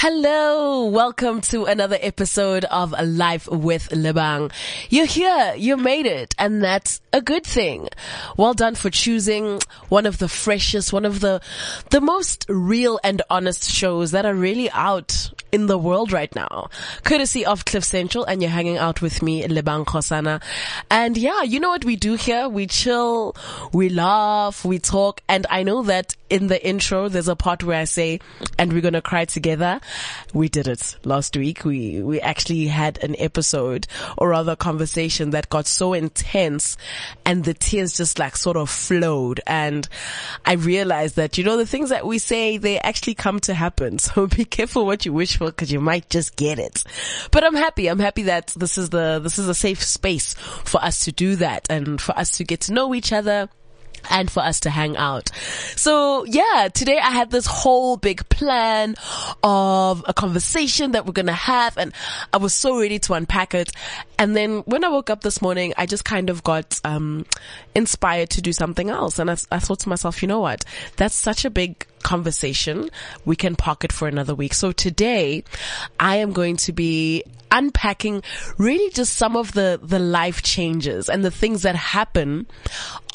Hello, welcome to another episode of Life with Lebang. You're here, you made it, and that's a good thing. Well done for choosing one of the freshest, one of the, the most real and honest shows that are really out in the world right now. Courtesy of Cliff Central and you're hanging out with me, Lebang Khosana. And yeah, you know what we do here? We chill, we laugh, we talk. And I know that in the intro, there's a part where I say, and we're to cry together. We did it last week. We, we actually had an episode or rather a conversation that got so intense and the tears just like sort of flowed. And I realized that, you know, the things that we say, they actually come to happen. So be careful what you wish for because you might just get it. But I'm happy. I'm happy that this is the, this is a safe space for us to do that and for us to get to know each other and for us to hang out. So yeah, today I had this whole big plan of a conversation that we're going to have and I was so ready to unpack it. And then when I woke up this morning, I just kind of got, um, inspired to do something else. And I, I thought to myself, you know what? That's such a big conversation. We can park it for another week. So today I am going to be unpacking really just some of the, the life changes and the things that happen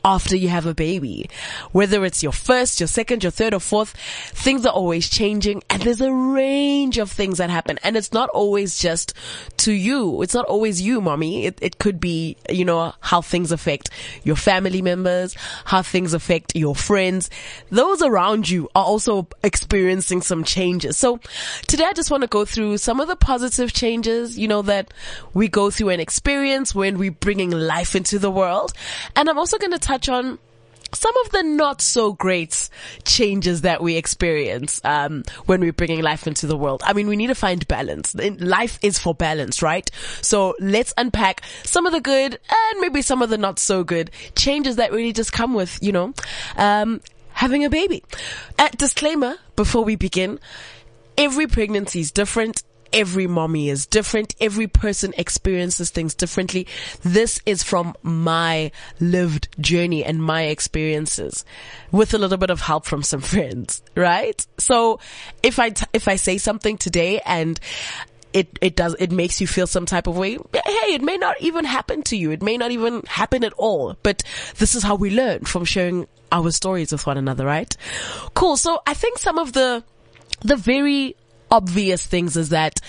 after you have a baby. Whether it's your first, your second, your third or fourth, things are always changing and there's a range of things that happen. And it's not always just to you. It's not always you, mommy. It, it could be, you know, how things affect your family members, how things affect your friends. Those around you are also experiencing some changes. So today I just want to go through some of the positive changes, you know, that we go through and experience when we're bringing life into the world. And I'm also going to touch on some of the not so great changes that we experience um, when we're bringing life into the world. I mean, we need to find balance. Life is for balance, right? So let's unpack some of the good and maybe some of the not so good changes that really just come with, you know, um, having a baby. Uh, disclaimer before we begin: every pregnancy is different every mommy is different. Every person experiences things differently. This is from my lived journey and my experiences with a little bit of help from some friends, right? So if I, t- if I say something today and it, it does, it makes you feel some type of way. Hey, it may not even happen to you. It may not even happen at all, but this is how we learn from sharing our stories with one another, right? Cool. So I think some of the, the very obvious things is that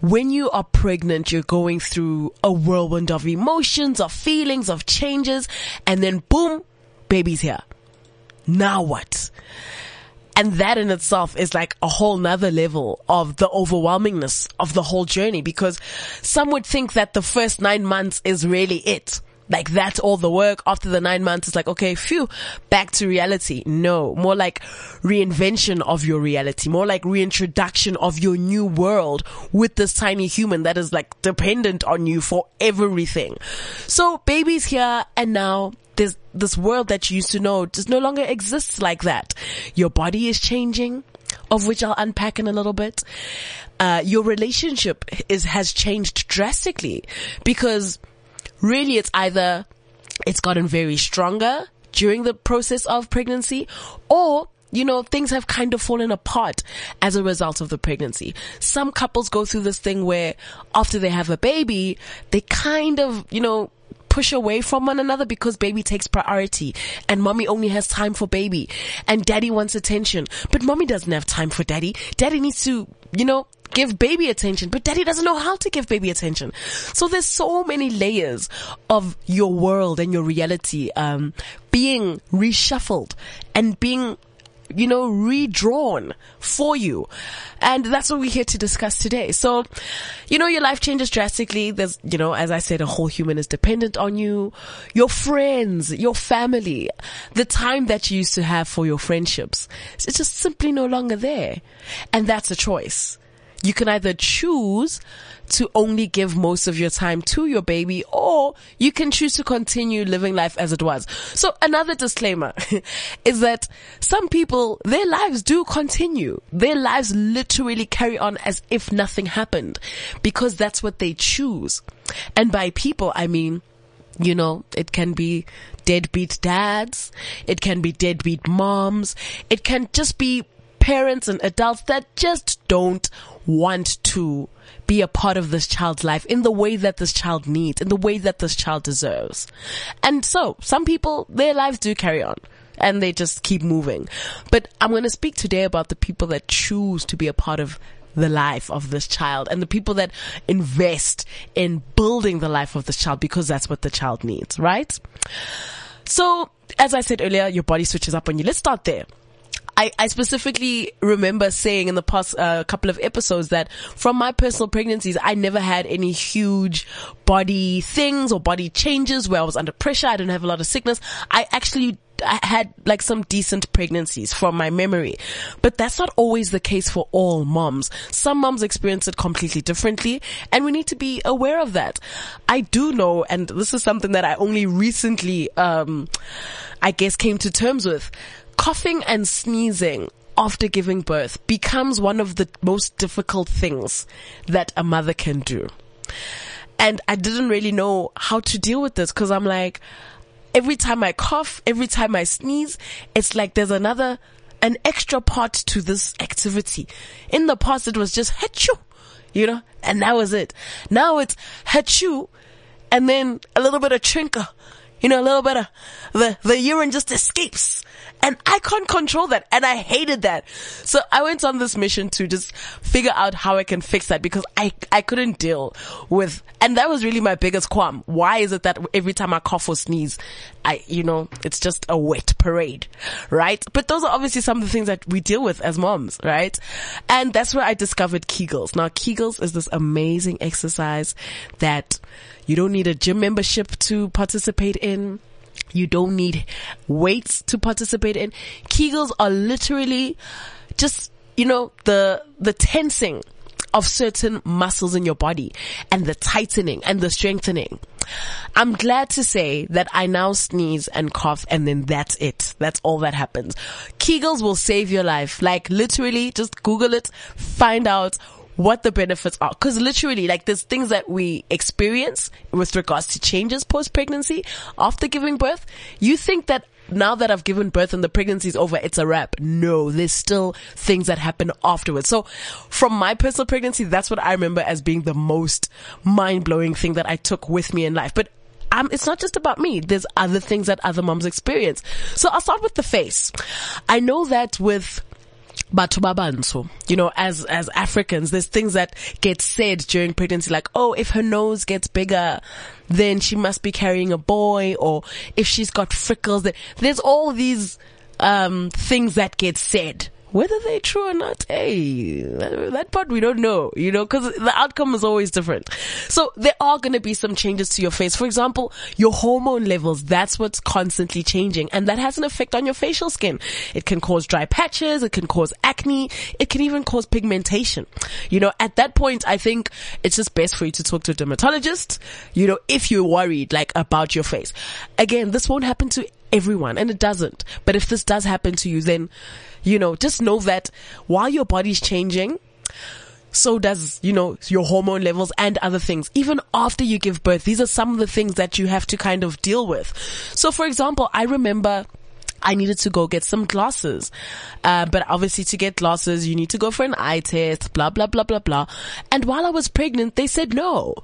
when you are pregnant, you're going through a whirlwind of emotions, of feelings, of changes, and then boom, baby's here. Now what? And that in itself is like a whole nother level of the overwhelmingness of the whole journey because some would think that the first nine months is really it. Like that's all the work. After the nine months, it's like, okay, phew, back to reality. No, more like reinvention of your reality, more like reintroduction of your new world with this tiny human that is like dependent on you for everything. So baby's here and now there's this world that you used to know just no longer exists like that. Your body is changing, of which I'll unpack in a little bit. Uh, your relationship is, has changed drastically because really it's either it's gotten very stronger during the process of pregnancy or you know, things have kind of fallen apart as a result of the pregnancy. Some couples go through this thing where after they have a baby, they kind of, you know, push away from one another because baby takes priority and mommy only has time for baby and daddy wants attention, but mommy doesn't have time for daddy. Daddy needs to, you know, give baby attention, but daddy doesn't know how to give baby attention. So there's so many layers of your world and your reality, um, being reshuffled and being you know, redrawn for you. And that's what we're here to discuss today. So, you know, your life changes drastically. There's, you know, as I said, a whole human is dependent on you, your friends, your family, the time that you used to have for your friendships. It's just simply no longer there. And that's a choice you can either choose to only give most of your time to your baby or you can choose to continue living life as it was. So another disclaimer is that some people, their lives do continue. Their lives literally carry on as if nothing happened because that's what they choose. And by people, I mean, you know, it can be deadbeat dads. It can be deadbeat moms. It can just be parents and adults that just don't want to be a part of this child's life in the way that this child needs, in the way that this child deserves. And so some people, their lives do carry on and they just keep moving. But I'm going to speak today about the people that choose to be a part of the life of this child and the people that invest in building the life of this child because that's what the child needs, right? So, as I said earlier, your body switches up on you. Let's start there. I, I specifically remember saying in the past uh, couple of episodes that from my personal pregnancies, I never had any huge body things or body changes where I was under pressure. I didn't have a lot of sickness. I actually had like some decent pregnancies from my memory, but that's not always the case for all moms. Some moms experience it completely differently and we need to be aware of that. I do know, and this is something that I only recently, um, I guess came to terms with coughing and sneezing after giving birth becomes one of the most difficult things that a mother can do. And I didn't really know how to deal with this because I'm like, every time I cough, every time I sneeze, it's like there's another, an extra part to this activity. In the past, it was just hachu, you know, and that was it. Now it's hachu and then a little bit of trinker, you know, a little bit of the, the urine just escapes and I can't control that. And I hated that. So I went on this mission to just figure out how I can fix that because I, I couldn't deal with, and that was really my biggest qualm. Why is it that every time I cough or sneeze, I, you know, it's just a wet parade, right? But those are obviously some of the things that we deal with as moms, right? And that's where I discovered Kegels. Now Kegels is this amazing exercise that you don't need a gym membership to participate in. You don't need weights to participate in. Kegels are literally just, you know, the, the tensing of certain muscles in your body and the tightening and the strengthening. I'm glad to say that I now sneeze and cough and then that's it. That's all that happens. Kegels will save your life. Like literally just Google it, find out what the benefits are. Cause literally, like there's things that we experience with regards to changes post pregnancy after giving birth. You think that now that I've given birth and the pregnancy is over, it's a wrap. No, there's still things that happen afterwards. So from my personal pregnancy, that's what I remember as being the most mind blowing thing that I took with me in life. But um, it's not just about me. There's other things that other moms experience. So I'll start with the face. I know that with Batubabanso, you know, as, as Africans, there's things that get said during pregnancy, like, oh, if her nose gets bigger, then she must be carrying a boy, or if she's got freckles, there's all these, um, things that get said whether they're true or not, hey, that part we don't know, you know, cause the outcome is always different. So there are going to be some changes to your face. For example, your hormone levels, that's what's constantly changing and that has an effect on your facial skin. It can cause dry patches. It can cause acne. It can even cause pigmentation. You know, at that point, I think it's just best for you to talk to a dermatologist, you know, if you're worried like about your face. Again, this won't happen to everyone and it doesn't. But if this does happen to you, then you know, just know that while your body's changing, so does, you know, your hormone levels and other things. Even after you give birth, these are some of the things that you have to kind of deal with. So for example, I remember I needed to go get some glasses. Uh, but obviously to get glasses, you need to go for an eye test, blah, blah, blah, blah, blah. And while I was pregnant, they said no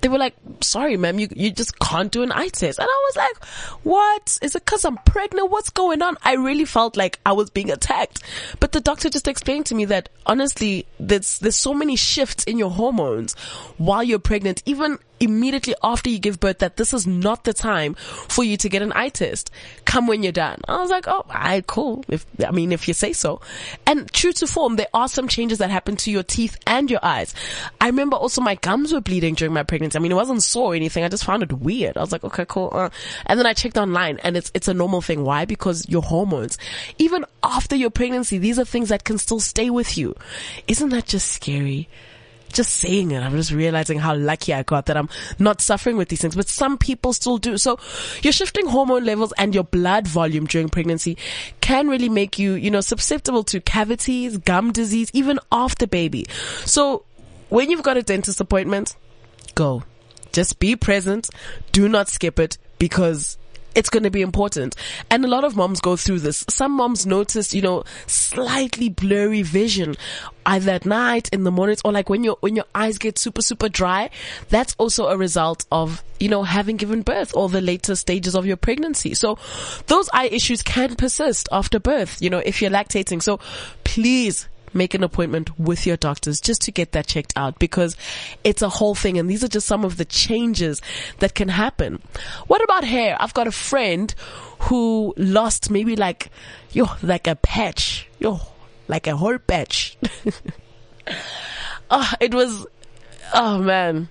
they were like, sorry, ma'am, you, you just can't do an eye test. And I was like, what? Is it cause I'm pregnant? What's going on? I really felt like I was being attacked. But the doctor just explained to me that honestly, there's, there's so many shifts in your hormones while you're pregnant, even immediately after you give birth that this is not the time for you to get an eye test. Come when you're done. I was like, oh, I cool. If, I mean, if you say so. And true to form, there are some changes that happen to your teeth and your eyes. I remember also my gums were bleeding during my pregnancy. I mean, it wasn't sore or anything. I just found it weird. I was like, okay, cool. Uh. And then I checked online and it's, it's a normal thing. Why? Because your hormones, even after your pregnancy, these are things that can still stay with you. Isn't that just scary? Just saying it, I'm just realizing how lucky I got that I'm not suffering with these things, but some people still do. So your shifting hormone levels and your blood volume during pregnancy can really make you, you know, susceptible to cavities, gum disease, even after baby. So when you've got a dentist appointment, go. Just be present. Do not skip it because it's going to be important. And a lot of moms go through this. Some moms notice, you know, slightly blurry vision either at night, in the mornings, or like when your, when your eyes get super, super dry. That's also a result of, you know, having given birth or the later stages of your pregnancy. So those eye issues can persist after birth, you know, if you're lactating. So please make an appointment with your doctors just to get that checked out because it's a whole thing. And these are just some of the changes that can happen. What about hair? I've got a friend who lost maybe like, yo, like a patch, yo, like a whole patch. oh, it was, oh man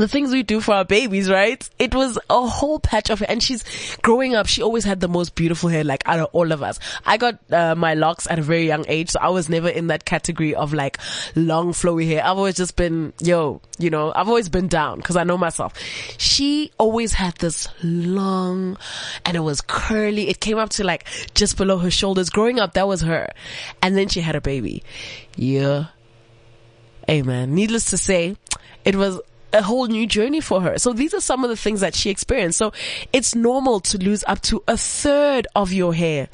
the things we do for our babies, right? It was a whole patch of it. And she's growing up. She always had the most beautiful hair, like out of all of us. I got uh, my locks at a very young age. So I was never in that category of like long flowy hair. I've always just been, yo, you know, I've always been down because I know myself. She always had this long and it was curly. It came up to like just below her shoulders. Growing up, that was her. And then she had a baby. Yeah. Amen. Needless to say, it was a whole new journey for her. So these are some of the things that she experienced. So it's normal to lose up to a third of your hair.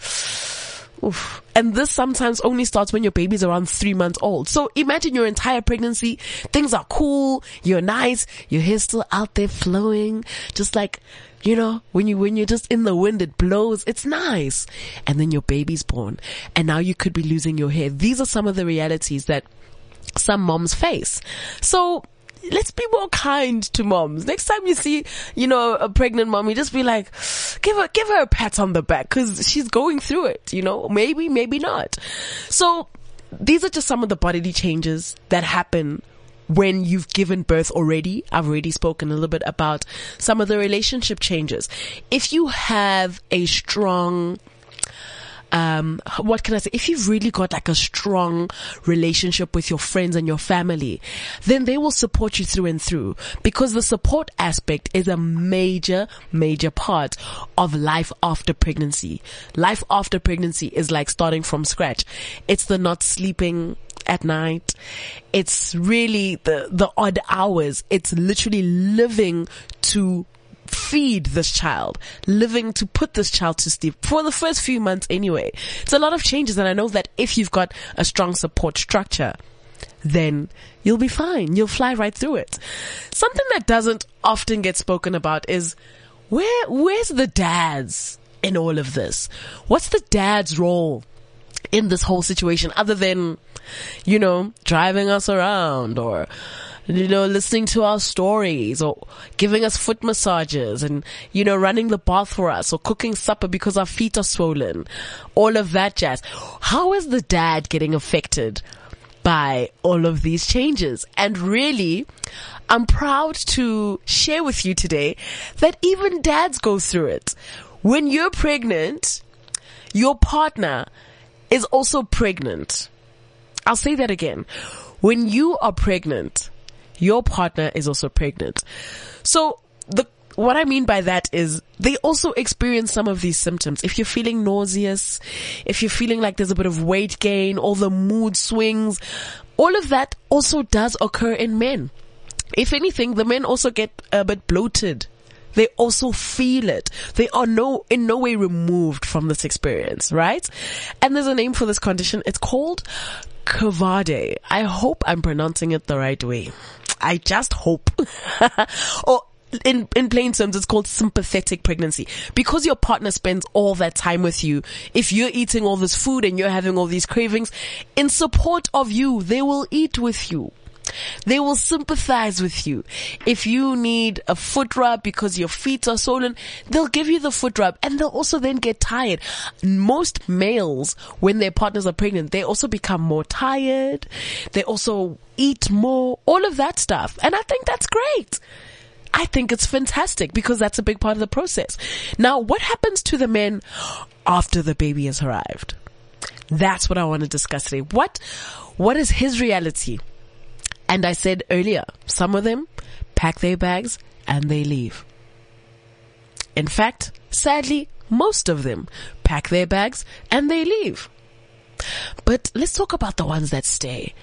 Oof. And this sometimes only starts when your baby's around three months old. So imagine your entire pregnancy. Things are cool. You're nice. Your hair's still out there flowing. Just like, you know, when you, when you're just in the wind, it blows. It's nice. And then your baby's born and now you could be losing your hair. These are some of the realities that some moms face. So let's be more kind to moms. Next time you see, you know, a pregnant mom, you just be like, give her, give her a pat on the back because she's going through it, you know, maybe, maybe not. So these are just some of the bodily changes that happen when you've given birth already. I've already spoken a little bit about some of the relationship changes. If you have a strong um, what can I say? If you've really got like a strong relationship with your friends and your family, then they will support you through and through because the support aspect is a major, major part of life after pregnancy. Life after pregnancy is like starting from scratch. It's the not sleeping at night. It's really the, the odd hours. It's literally living to feed this child, living to put this child to sleep for the first few months anyway. It's a lot of changes and I know that if you've got a strong support structure, then you'll be fine. You'll fly right through it. Something that doesn't often get spoken about is where, where's the dads in all of this? What's the dad's role in this whole situation other than, you know, driving us around or, you know, listening to our stories or giving us foot massages and, you know, running the bath for us or cooking supper because our feet are swollen. All of that jazz. How is the dad getting affected by all of these changes? And really, I'm proud to share with you today that even dads go through it. When you're pregnant, your partner is also pregnant. I'll say that again. When you are pregnant, your partner is also pregnant. So the what I mean by that is they also experience some of these symptoms. If you're feeling nauseous, if you're feeling like there's a bit of weight gain, all the mood swings, all of that also does occur in men. If anything, the men also get a bit bloated. They also feel it. They are no, in no way removed from this experience, right? And there's a name for this condition. It's called Couvade. I hope I'm pronouncing it the right way. I just hope. or in, in plain terms, it's called sympathetic pregnancy. Because your partner spends all that time with you, if you're eating all this food and you're having all these cravings, in support of you, they will eat with you. They will sympathize with you. If you need a foot rub because your feet are swollen, they'll give you the foot rub and they'll also then get tired. Most males, when their partners are pregnant, they also become more tired. They also eat more, all of that stuff. And I think that's great. I think it's fantastic because that's a big part of the process. Now, what happens to the men after the baby has arrived? That's what I want to discuss today. What, what is his reality? And I said earlier, some of them pack their bags and they leave. In fact, sadly, most of them pack their bags and they leave. But let's talk about the ones that stay.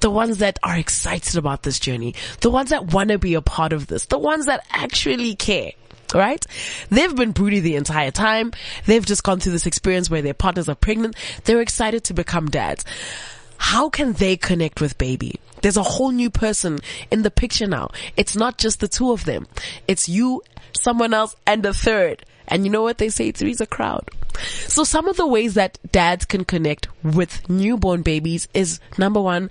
The ones that are excited about this journey. The ones that want to be a part of this. The ones that actually care right? They've been broody the entire time. They've just gone through this experience where their partners are pregnant. They're excited to become dads. How can they connect with baby? There's a whole new person in the picture now. It's not just the two of them. It's you, someone else, and a third. And you know what they say? Three's a crowd. So some of the ways that dads can connect with newborn babies is number one,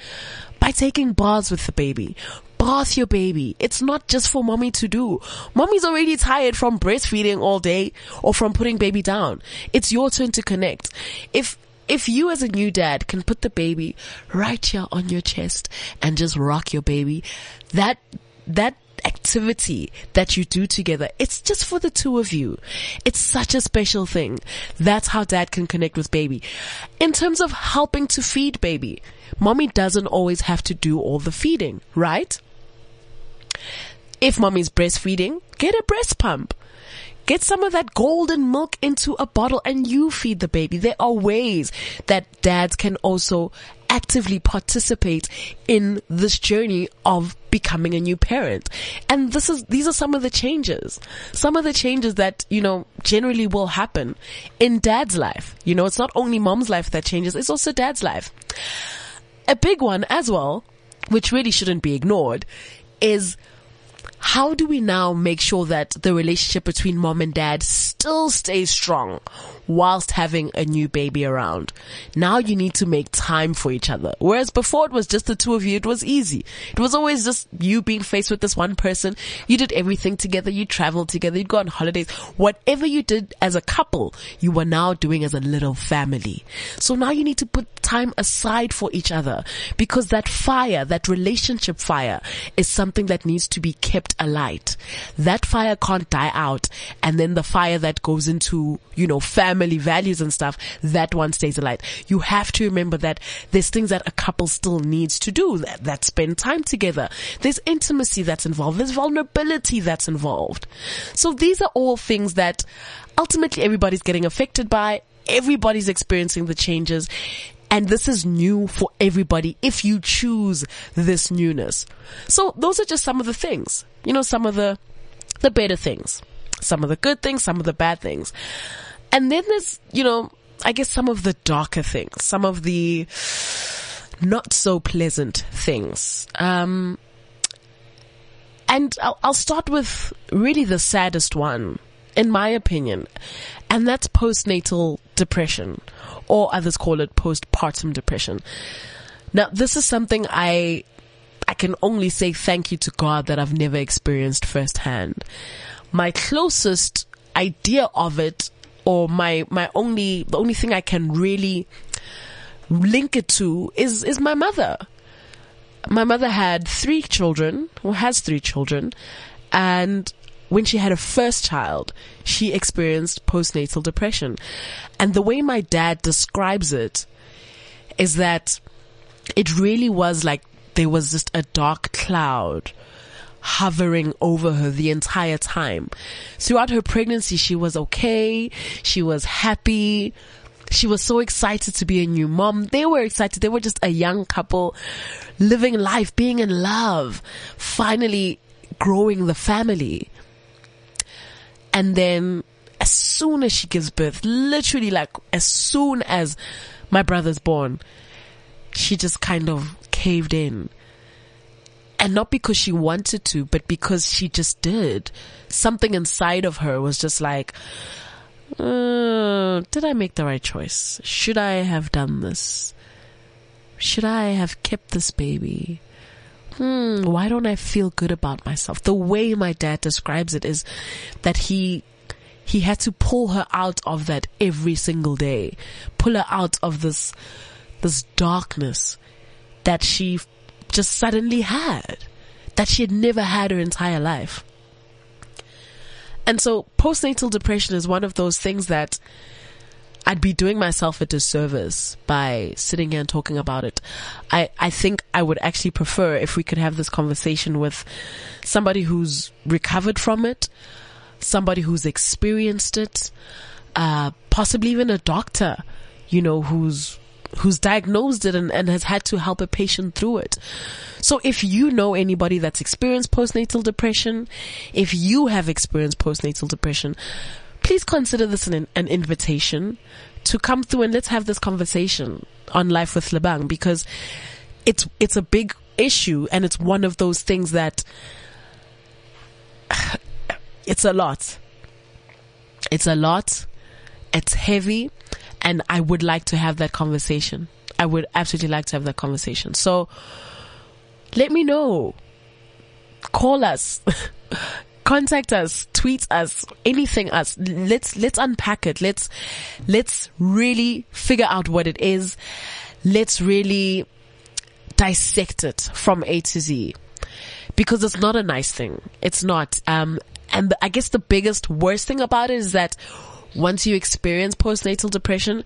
by taking baths with the baby. Bath your baby. It's not just for mommy to do. Mommy's already tired from breastfeeding all day or from putting baby down. It's your turn to connect. If if you as a new dad can put the baby right here on your chest and just rock your baby, that, that activity that you do together, it's just for the two of you. It's such a special thing. That's how dad can connect with baby. In terms of helping to feed baby, mommy doesn't always have to do all the feeding, right? If mommy's breastfeeding, get a breast pump. Get some of that golden milk into a bottle and you feed the baby. There are ways that dads can also actively participate in this journey of becoming a new parent. And this is, these are some of the changes. Some of the changes that, you know, generally will happen in dad's life. You know, it's not only mom's life that changes, it's also dad's life. A big one as well, which really shouldn't be ignored, is how do we now make sure that the relationship between mom and dad still stays strong whilst having a new baby around? Now you need to make time for each other. Whereas before it was just the two of you, it was easy. It was always just you being faced with this one person. You did everything together. You traveled together. You'd go on holidays. Whatever you did as a couple, you were now doing as a little family. So now you need to put time aside for each other because that fire, that relationship fire is something that needs to be kept kept alight. That fire can't die out. And then the fire that goes into, you know, family values and stuff, that one stays alight. You have to remember that there's things that a couple still needs to do that, that spend time together. There's intimacy that's involved. There's vulnerability that's involved. So these are all things that ultimately everybody's getting affected by. Everybody's experiencing the changes. And this is new for everybody if you choose this newness. So those are just some of the things, you know, some of the, the better things, some of the good things, some of the bad things. And then there's, you know, I guess some of the darker things, some of the not so pleasant things. Um, and I'll, I'll start with really the saddest one, in my opinion, and that's postnatal depression or others call it postpartum depression. Now, this is something I, I can only say thank you to God that I've never experienced firsthand. My closest idea of it or my, my only, the only thing I can really link it to is, is my mother. My mother had three children, or has three children, and when she had her first child, she experienced postnatal depression. And the way my dad describes it is that it really was like there was just a dark cloud hovering over her the entire time. Throughout her pregnancy, she was okay. She was happy. She was so excited to be a new mom. They were excited. They were just a young couple living life, being in love, finally growing the family. And then as soon as she gives birth, literally like as soon as my brother's born, she just kind of caved in. And not because she wanted to, but because she just did. Something inside of her was just like, uh, did I make the right choice? Should I have done this? Should I have kept this baby? Hmm, why don't I feel good about myself? The way my dad describes it is that he he had to pull her out of that every single day, pull her out of this this darkness that she just suddenly had, that she had never had her entire life. And so postnatal depression is one of those things that I'd be doing myself a disservice by sitting here and talking about it. I, I think I would actually prefer if we could have this conversation with somebody who's recovered from it, somebody who's experienced it, uh, possibly even a doctor, you know, who's who's diagnosed it and, and has had to help a patient through it. So if you know anybody that's experienced postnatal depression, if you have experienced postnatal depression, please consider this an, an invitation to come through and let's have this conversation on Life with Lebang because it's, it's a big issue and it's one of those things that it's a lot. It's a lot. It's heavy and I would like to have that conversation. I would absolutely like to have that conversation. So let me know. Call us. contact us, tweet us, anything us. Let's, let's unpack it. Let's, let's really figure out what it is. Let's really dissect it from A to Z because it's not a nice thing. It's not. Um, and I guess the biggest worst thing about it is that once you experience postnatal depression,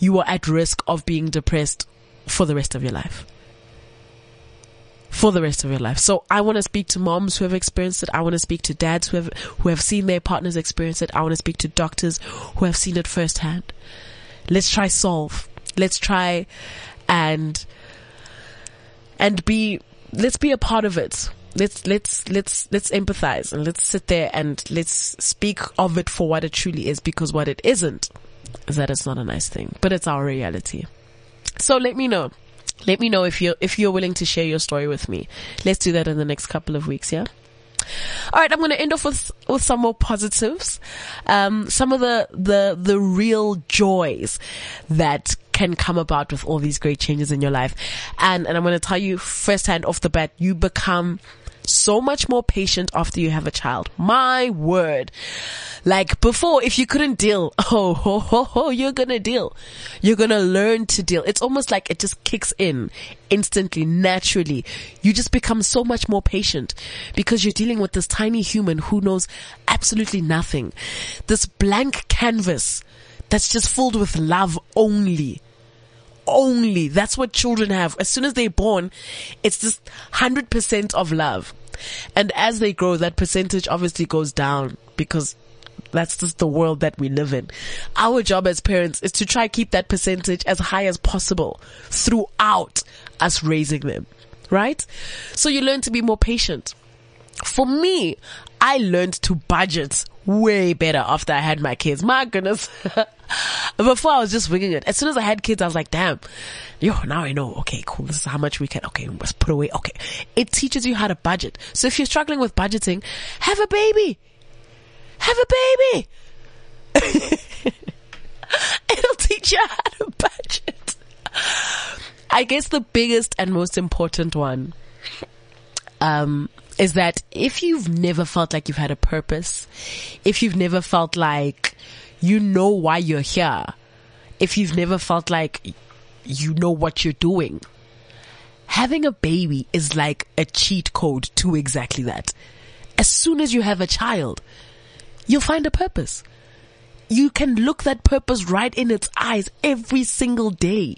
you are at risk of being depressed for the rest of your life for the rest of your life. So I want to speak to moms who have experienced it. I want to speak to dads who have, who have seen their partners experience it. I want to speak to doctors who have seen it firsthand. Let's try solve. Let's try and, and be, let's be a part of it. Let's, let's, let's, let's empathize and let's sit there and let's speak of it for what it truly is because what it isn't is that it's not a nice thing, but it's our reality. So let me know let me know if you're, if you're willing to share your story with me. Let's do that in the next couple of weeks, yeah? All right, I'm going to end off with with some more positives, um, some of the the the real joys that can come about with all these great changes in your life, and and I'm going to tell you firsthand off the bat, you become so much more patient after you have a child. My word. Like before, if you couldn't deal, oh, ho, ho, ho, you're gonna deal. You're gonna learn to deal. It's almost like it just kicks in instantly, naturally. You just become so much more patient because you're dealing with this tiny human who knows absolutely nothing. This blank canvas that's just filled with love only only. That's what children have. As soon as they're born, it's just 100% of love. And as they grow, that percentage obviously goes down because that's just the world that we live in. Our job as parents is to try keep that percentage as high as possible throughout us raising them. Right? So you learn to be more patient. For me, I learned to budget way better after I had my kids. My goodness. Before I was just winging it. As soon as I had kids, I was like, damn, yo, now I know. Okay, cool. This is how much we can, okay, let's put away. Okay. It teaches you how to budget. So if you're struggling with budgeting, have a baby. Have a baby. It'll teach you how to budget. I guess the biggest and most important one, um, is that if you've never felt like you've had a purpose, if you've never felt like you know why you're here, if you've never felt like you know what you're doing, having a baby is like a cheat code to exactly that. As soon as you have a child, you'll find a purpose. You can look that purpose right in its eyes every single day.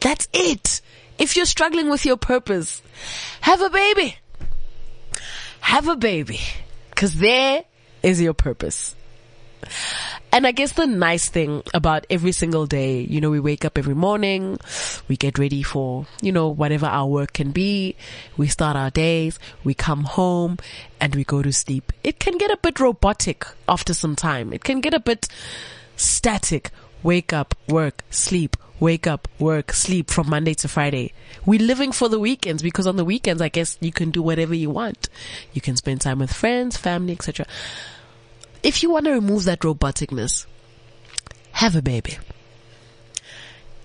That's it. If you're struggling with your purpose, have a baby have a baby. Cause there is your purpose. And I guess the nice thing about every single day, you know, we wake up every morning, we get ready for, you know, whatever our work can be. We start our days, we come home and we go to sleep. It can get a bit robotic after some time. It can get a bit static. Wake up, work, sleep, wake up, work, sleep from Monday to Friday. We're living for the weekends because on the weekends, I guess you can do whatever you want. You can spend time with friends, family, etc. If you want to remove that roboticness, have a baby.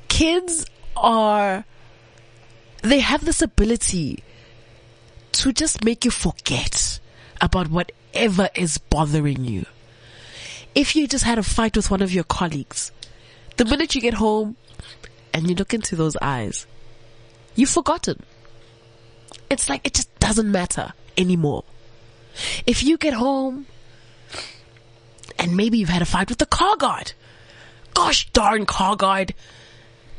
Kids are, they have this ability to just make you forget about whatever is bothering you. If you just had a fight with one of your colleagues, the minute you get home and you look into those eyes, you've forgotten. It's like it just doesn't matter anymore. If you get home and maybe you've had a fight with the car guard, gosh darn car guard,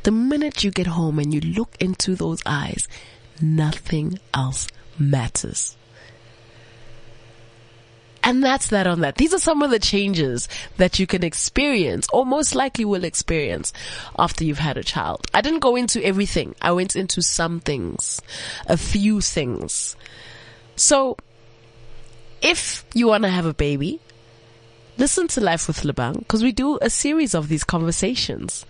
the minute you get home and you look into those eyes, nothing else matters. And that's that on that. These are some of the changes that you can experience or most likely will experience after you've had a child. I didn't go into everything. I went into some things, a few things. So if you want to have a baby, listen to Life with Lebang because we do a series of these conversations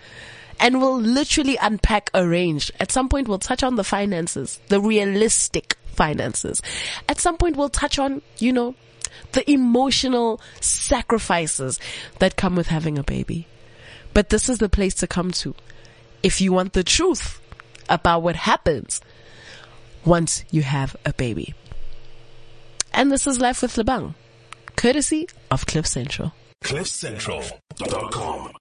and we'll literally unpack a range. At some point, we'll touch on the finances, the realistic finances. At some point, we'll touch on, you know, the emotional sacrifices that come with having a baby. But this is the place to come to if you want the truth about what happens once you have a baby. And this is Life with Lebang, courtesy of Cliff Central. CliffCentral.com